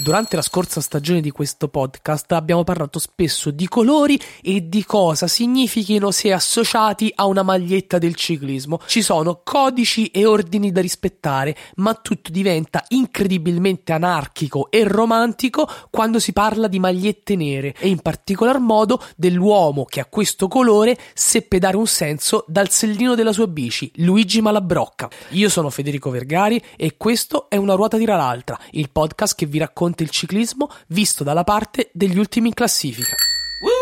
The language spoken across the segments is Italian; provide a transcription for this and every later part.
Durante la scorsa stagione di questo podcast abbiamo parlato spesso di colori e di cosa significhino se associati a una maglietta del ciclismo. Ci sono codici e ordini da rispettare, ma tutto diventa incredibilmente anarchico e romantico quando si parla di magliette nere e in particolar modo dell'uomo che a questo colore seppe dare un senso dal sellino della sua bici, Luigi Malabrocca. Io sono Federico Vergari e questo è Una ruota tira l'altra, il podcast che vi racconta racconta il ciclismo visto dalla parte degli ultimi in classifica.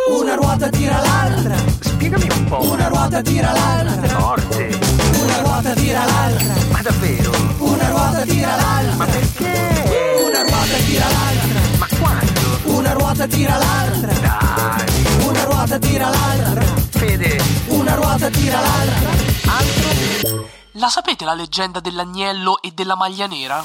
Una ruota tira l'altra. Spiegami un po'. Una ruota tira l'altra. Forte. Una ruota tira l'altra. Ma davvero? Una ruota tira l'altra. Ma perché? Una ruota tira l'altra. Ma quando? Una ruota tira l'altra. Dai. Una ruota tira l'altra. Fede. Una ruota tira l'altra. Altro? La sapete la leggenda dell'agnello e della maglia nera?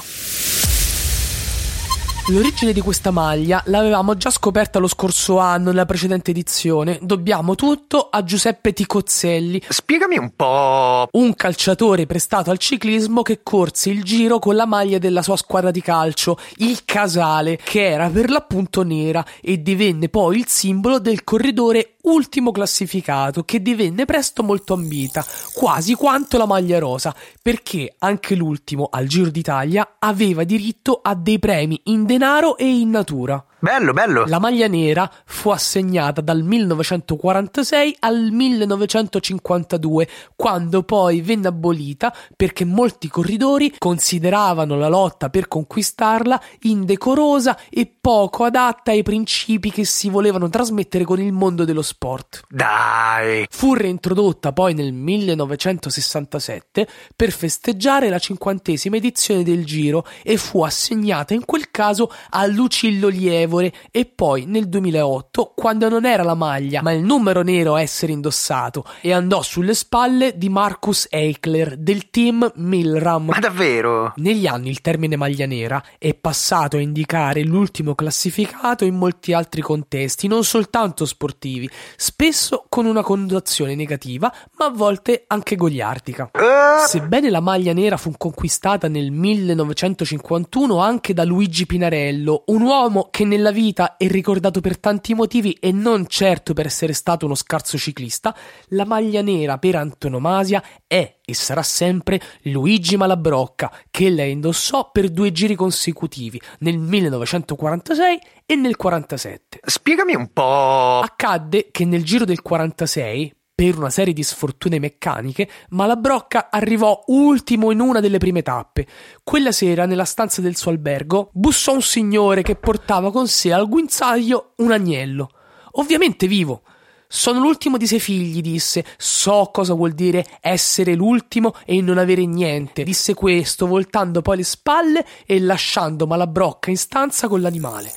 L'origine di questa maglia l'avevamo già scoperta lo scorso anno nella precedente edizione. Dobbiamo tutto a Giuseppe Ticozzelli, Spiegami un po'. un calciatore prestato al ciclismo che corse il giro con la maglia della sua squadra di calcio, il Casale, che era per l'appunto nera e divenne poi il simbolo del corridore ultimo classificato che divenne presto molto ambita, quasi quanto la maglia rosa, perché anche l'ultimo al Giro d'Italia aveva diritto a dei premi in denaro e in natura. Bello, bello. La maglia nera fu assegnata dal 1946 al 1952, quando poi venne abolita perché molti corridori consideravano la lotta per conquistarla indecorosa e poco adatta ai principi che si volevano trasmettere con il mondo dello sport. Dai. Fu reintrodotta poi nel 1967 per festeggiare la cinquantesima edizione del Giro e fu assegnata in quel caso a Lucillo Lievore e poi nel 2008 quando non era la maglia ma il numero nero a essere indossato e andò sulle spalle di Marcus Eichler del team Milram. Ma davvero? Negli anni il termine maglia nera è passato a indicare l'ultimo classificato in molti altri contesti, non soltanto sportivi, spesso con una connotazione negativa, ma a volte anche goliardica. Eh, Sebbene la maglia nera fu conquistata nel 1951 anche da Luigi Pinarello, un uomo che nella vita è ricordato per tanti motivi e non certo per essere stato uno scarso ciclista, la maglia nera per antonomasia è e sarà sempre Luigi Malabrocca, che la indossò per due giri consecutivi, nel 1946 e nel 47. spiegami un po'. Accadde che nel giro del 46, per una serie di sfortune meccaniche, Malabrocca arrivò ultimo in una delle prime tappe. Quella sera, nella stanza del suo albergo, bussò un signore che portava con sé al guinzaglio un agnello, ovviamente vivo. Sono l'ultimo di sei figli, disse. So cosa vuol dire essere l'ultimo e non avere niente. Disse questo, voltando poi le spalle e lasciando Malabrocca in stanza con l'animale.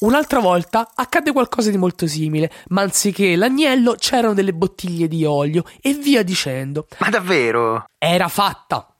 Un'altra volta accadde qualcosa di molto simile, ma anziché l'agnello c'erano delle bottiglie di olio e via dicendo. Ma davvero? Era fatta!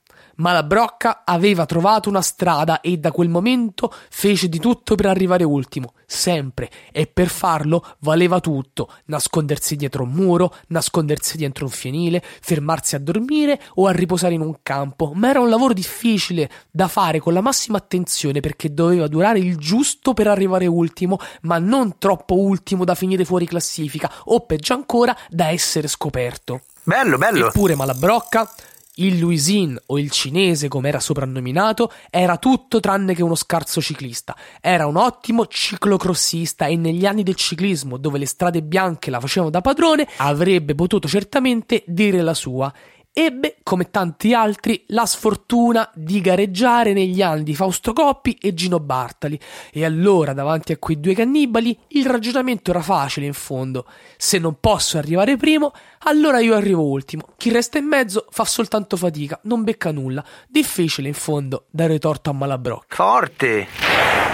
Ma la brocca aveva trovato una strada e da quel momento fece di tutto per arrivare ultimo, sempre, e per farlo valeva tutto, nascondersi dietro un muro, nascondersi dietro un fienile, fermarsi a dormire o a riposare in un campo, ma era un lavoro difficile da fare con la massima attenzione perché doveva durare il giusto per arrivare ultimo, ma non troppo ultimo da finire fuori classifica o peggio ancora da essere scoperto. Bello, bello. Eppure Malabrocca, il Luisin o il cinese come era soprannominato, era tutto tranne che uno scarso ciclista. Era un ottimo ciclocrossista e negli anni del ciclismo, dove le strade bianche la facevano da padrone, avrebbe potuto certamente dire la sua. Ebbe, come tanti altri, la sfortuna di gareggiare negli anni di Fausto Coppi e Gino Bartali. E allora, davanti a quei due cannibali, il ragionamento era facile in fondo. Se non posso arrivare primo, allora io arrivo ultimo. Chi resta in mezzo fa soltanto fatica, non becca nulla. Difficile in fondo dare torto a Malabrocca. Forte.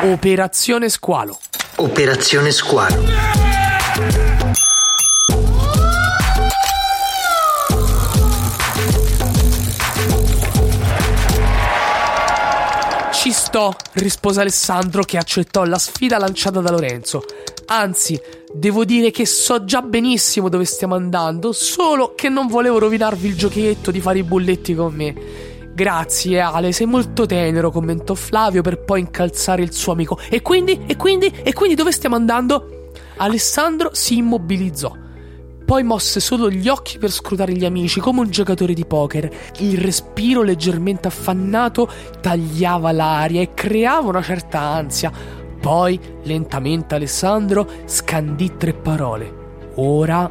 Operazione Squalo. Operazione Squalo. Ci sto, rispose Alessandro che accettò la sfida lanciata da Lorenzo. Anzi, devo dire che so già benissimo dove stiamo andando, solo che non volevo rovinarvi il giochetto di fare i bulletti con me. Grazie Ale, sei molto tenero, commentò Flavio per poi incalzare il suo amico. E quindi? E quindi? E quindi dove stiamo andando? Alessandro si immobilizzò. Poi mosse solo gli occhi per scrutare gli amici come un giocatore di poker. Il respiro leggermente affannato tagliava l'aria e creava una certa ansia. Poi, lentamente, Alessandro scandì tre parole. Ora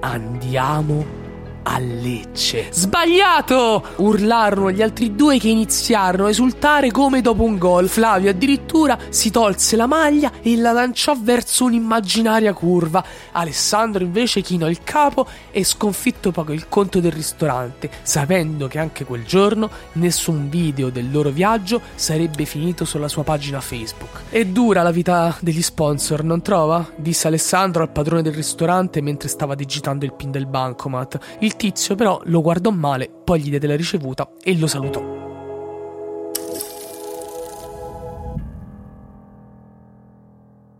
andiamo a Lecce. Sbagliato! urlarono gli altri due che iniziarono a esultare come dopo un gol. Flavio addirittura si tolse la maglia e la lanciò verso un'immaginaria curva. Alessandro invece chinò il capo e sconfitto pagò il conto del ristorante, sapendo che anche quel giorno nessun video del loro viaggio sarebbe finito sulla sua pagina Facebook. È dura la vita degli sponsor, non trova? disse Alessandro al padrone del ristorante mentre stava digitando il pin del bancomat. Il il tizio però lo guardò male, poi gli diede la ricevuta e lo salutò.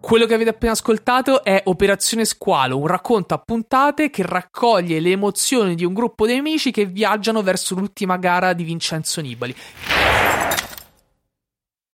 Quello che avete appena ascoltato è Operazione Squalo, un racconto a puntate che raccoglie le emozioni di un gruppo di amici che viaggiano verso l'ultima gara di Vincenzo Nibali.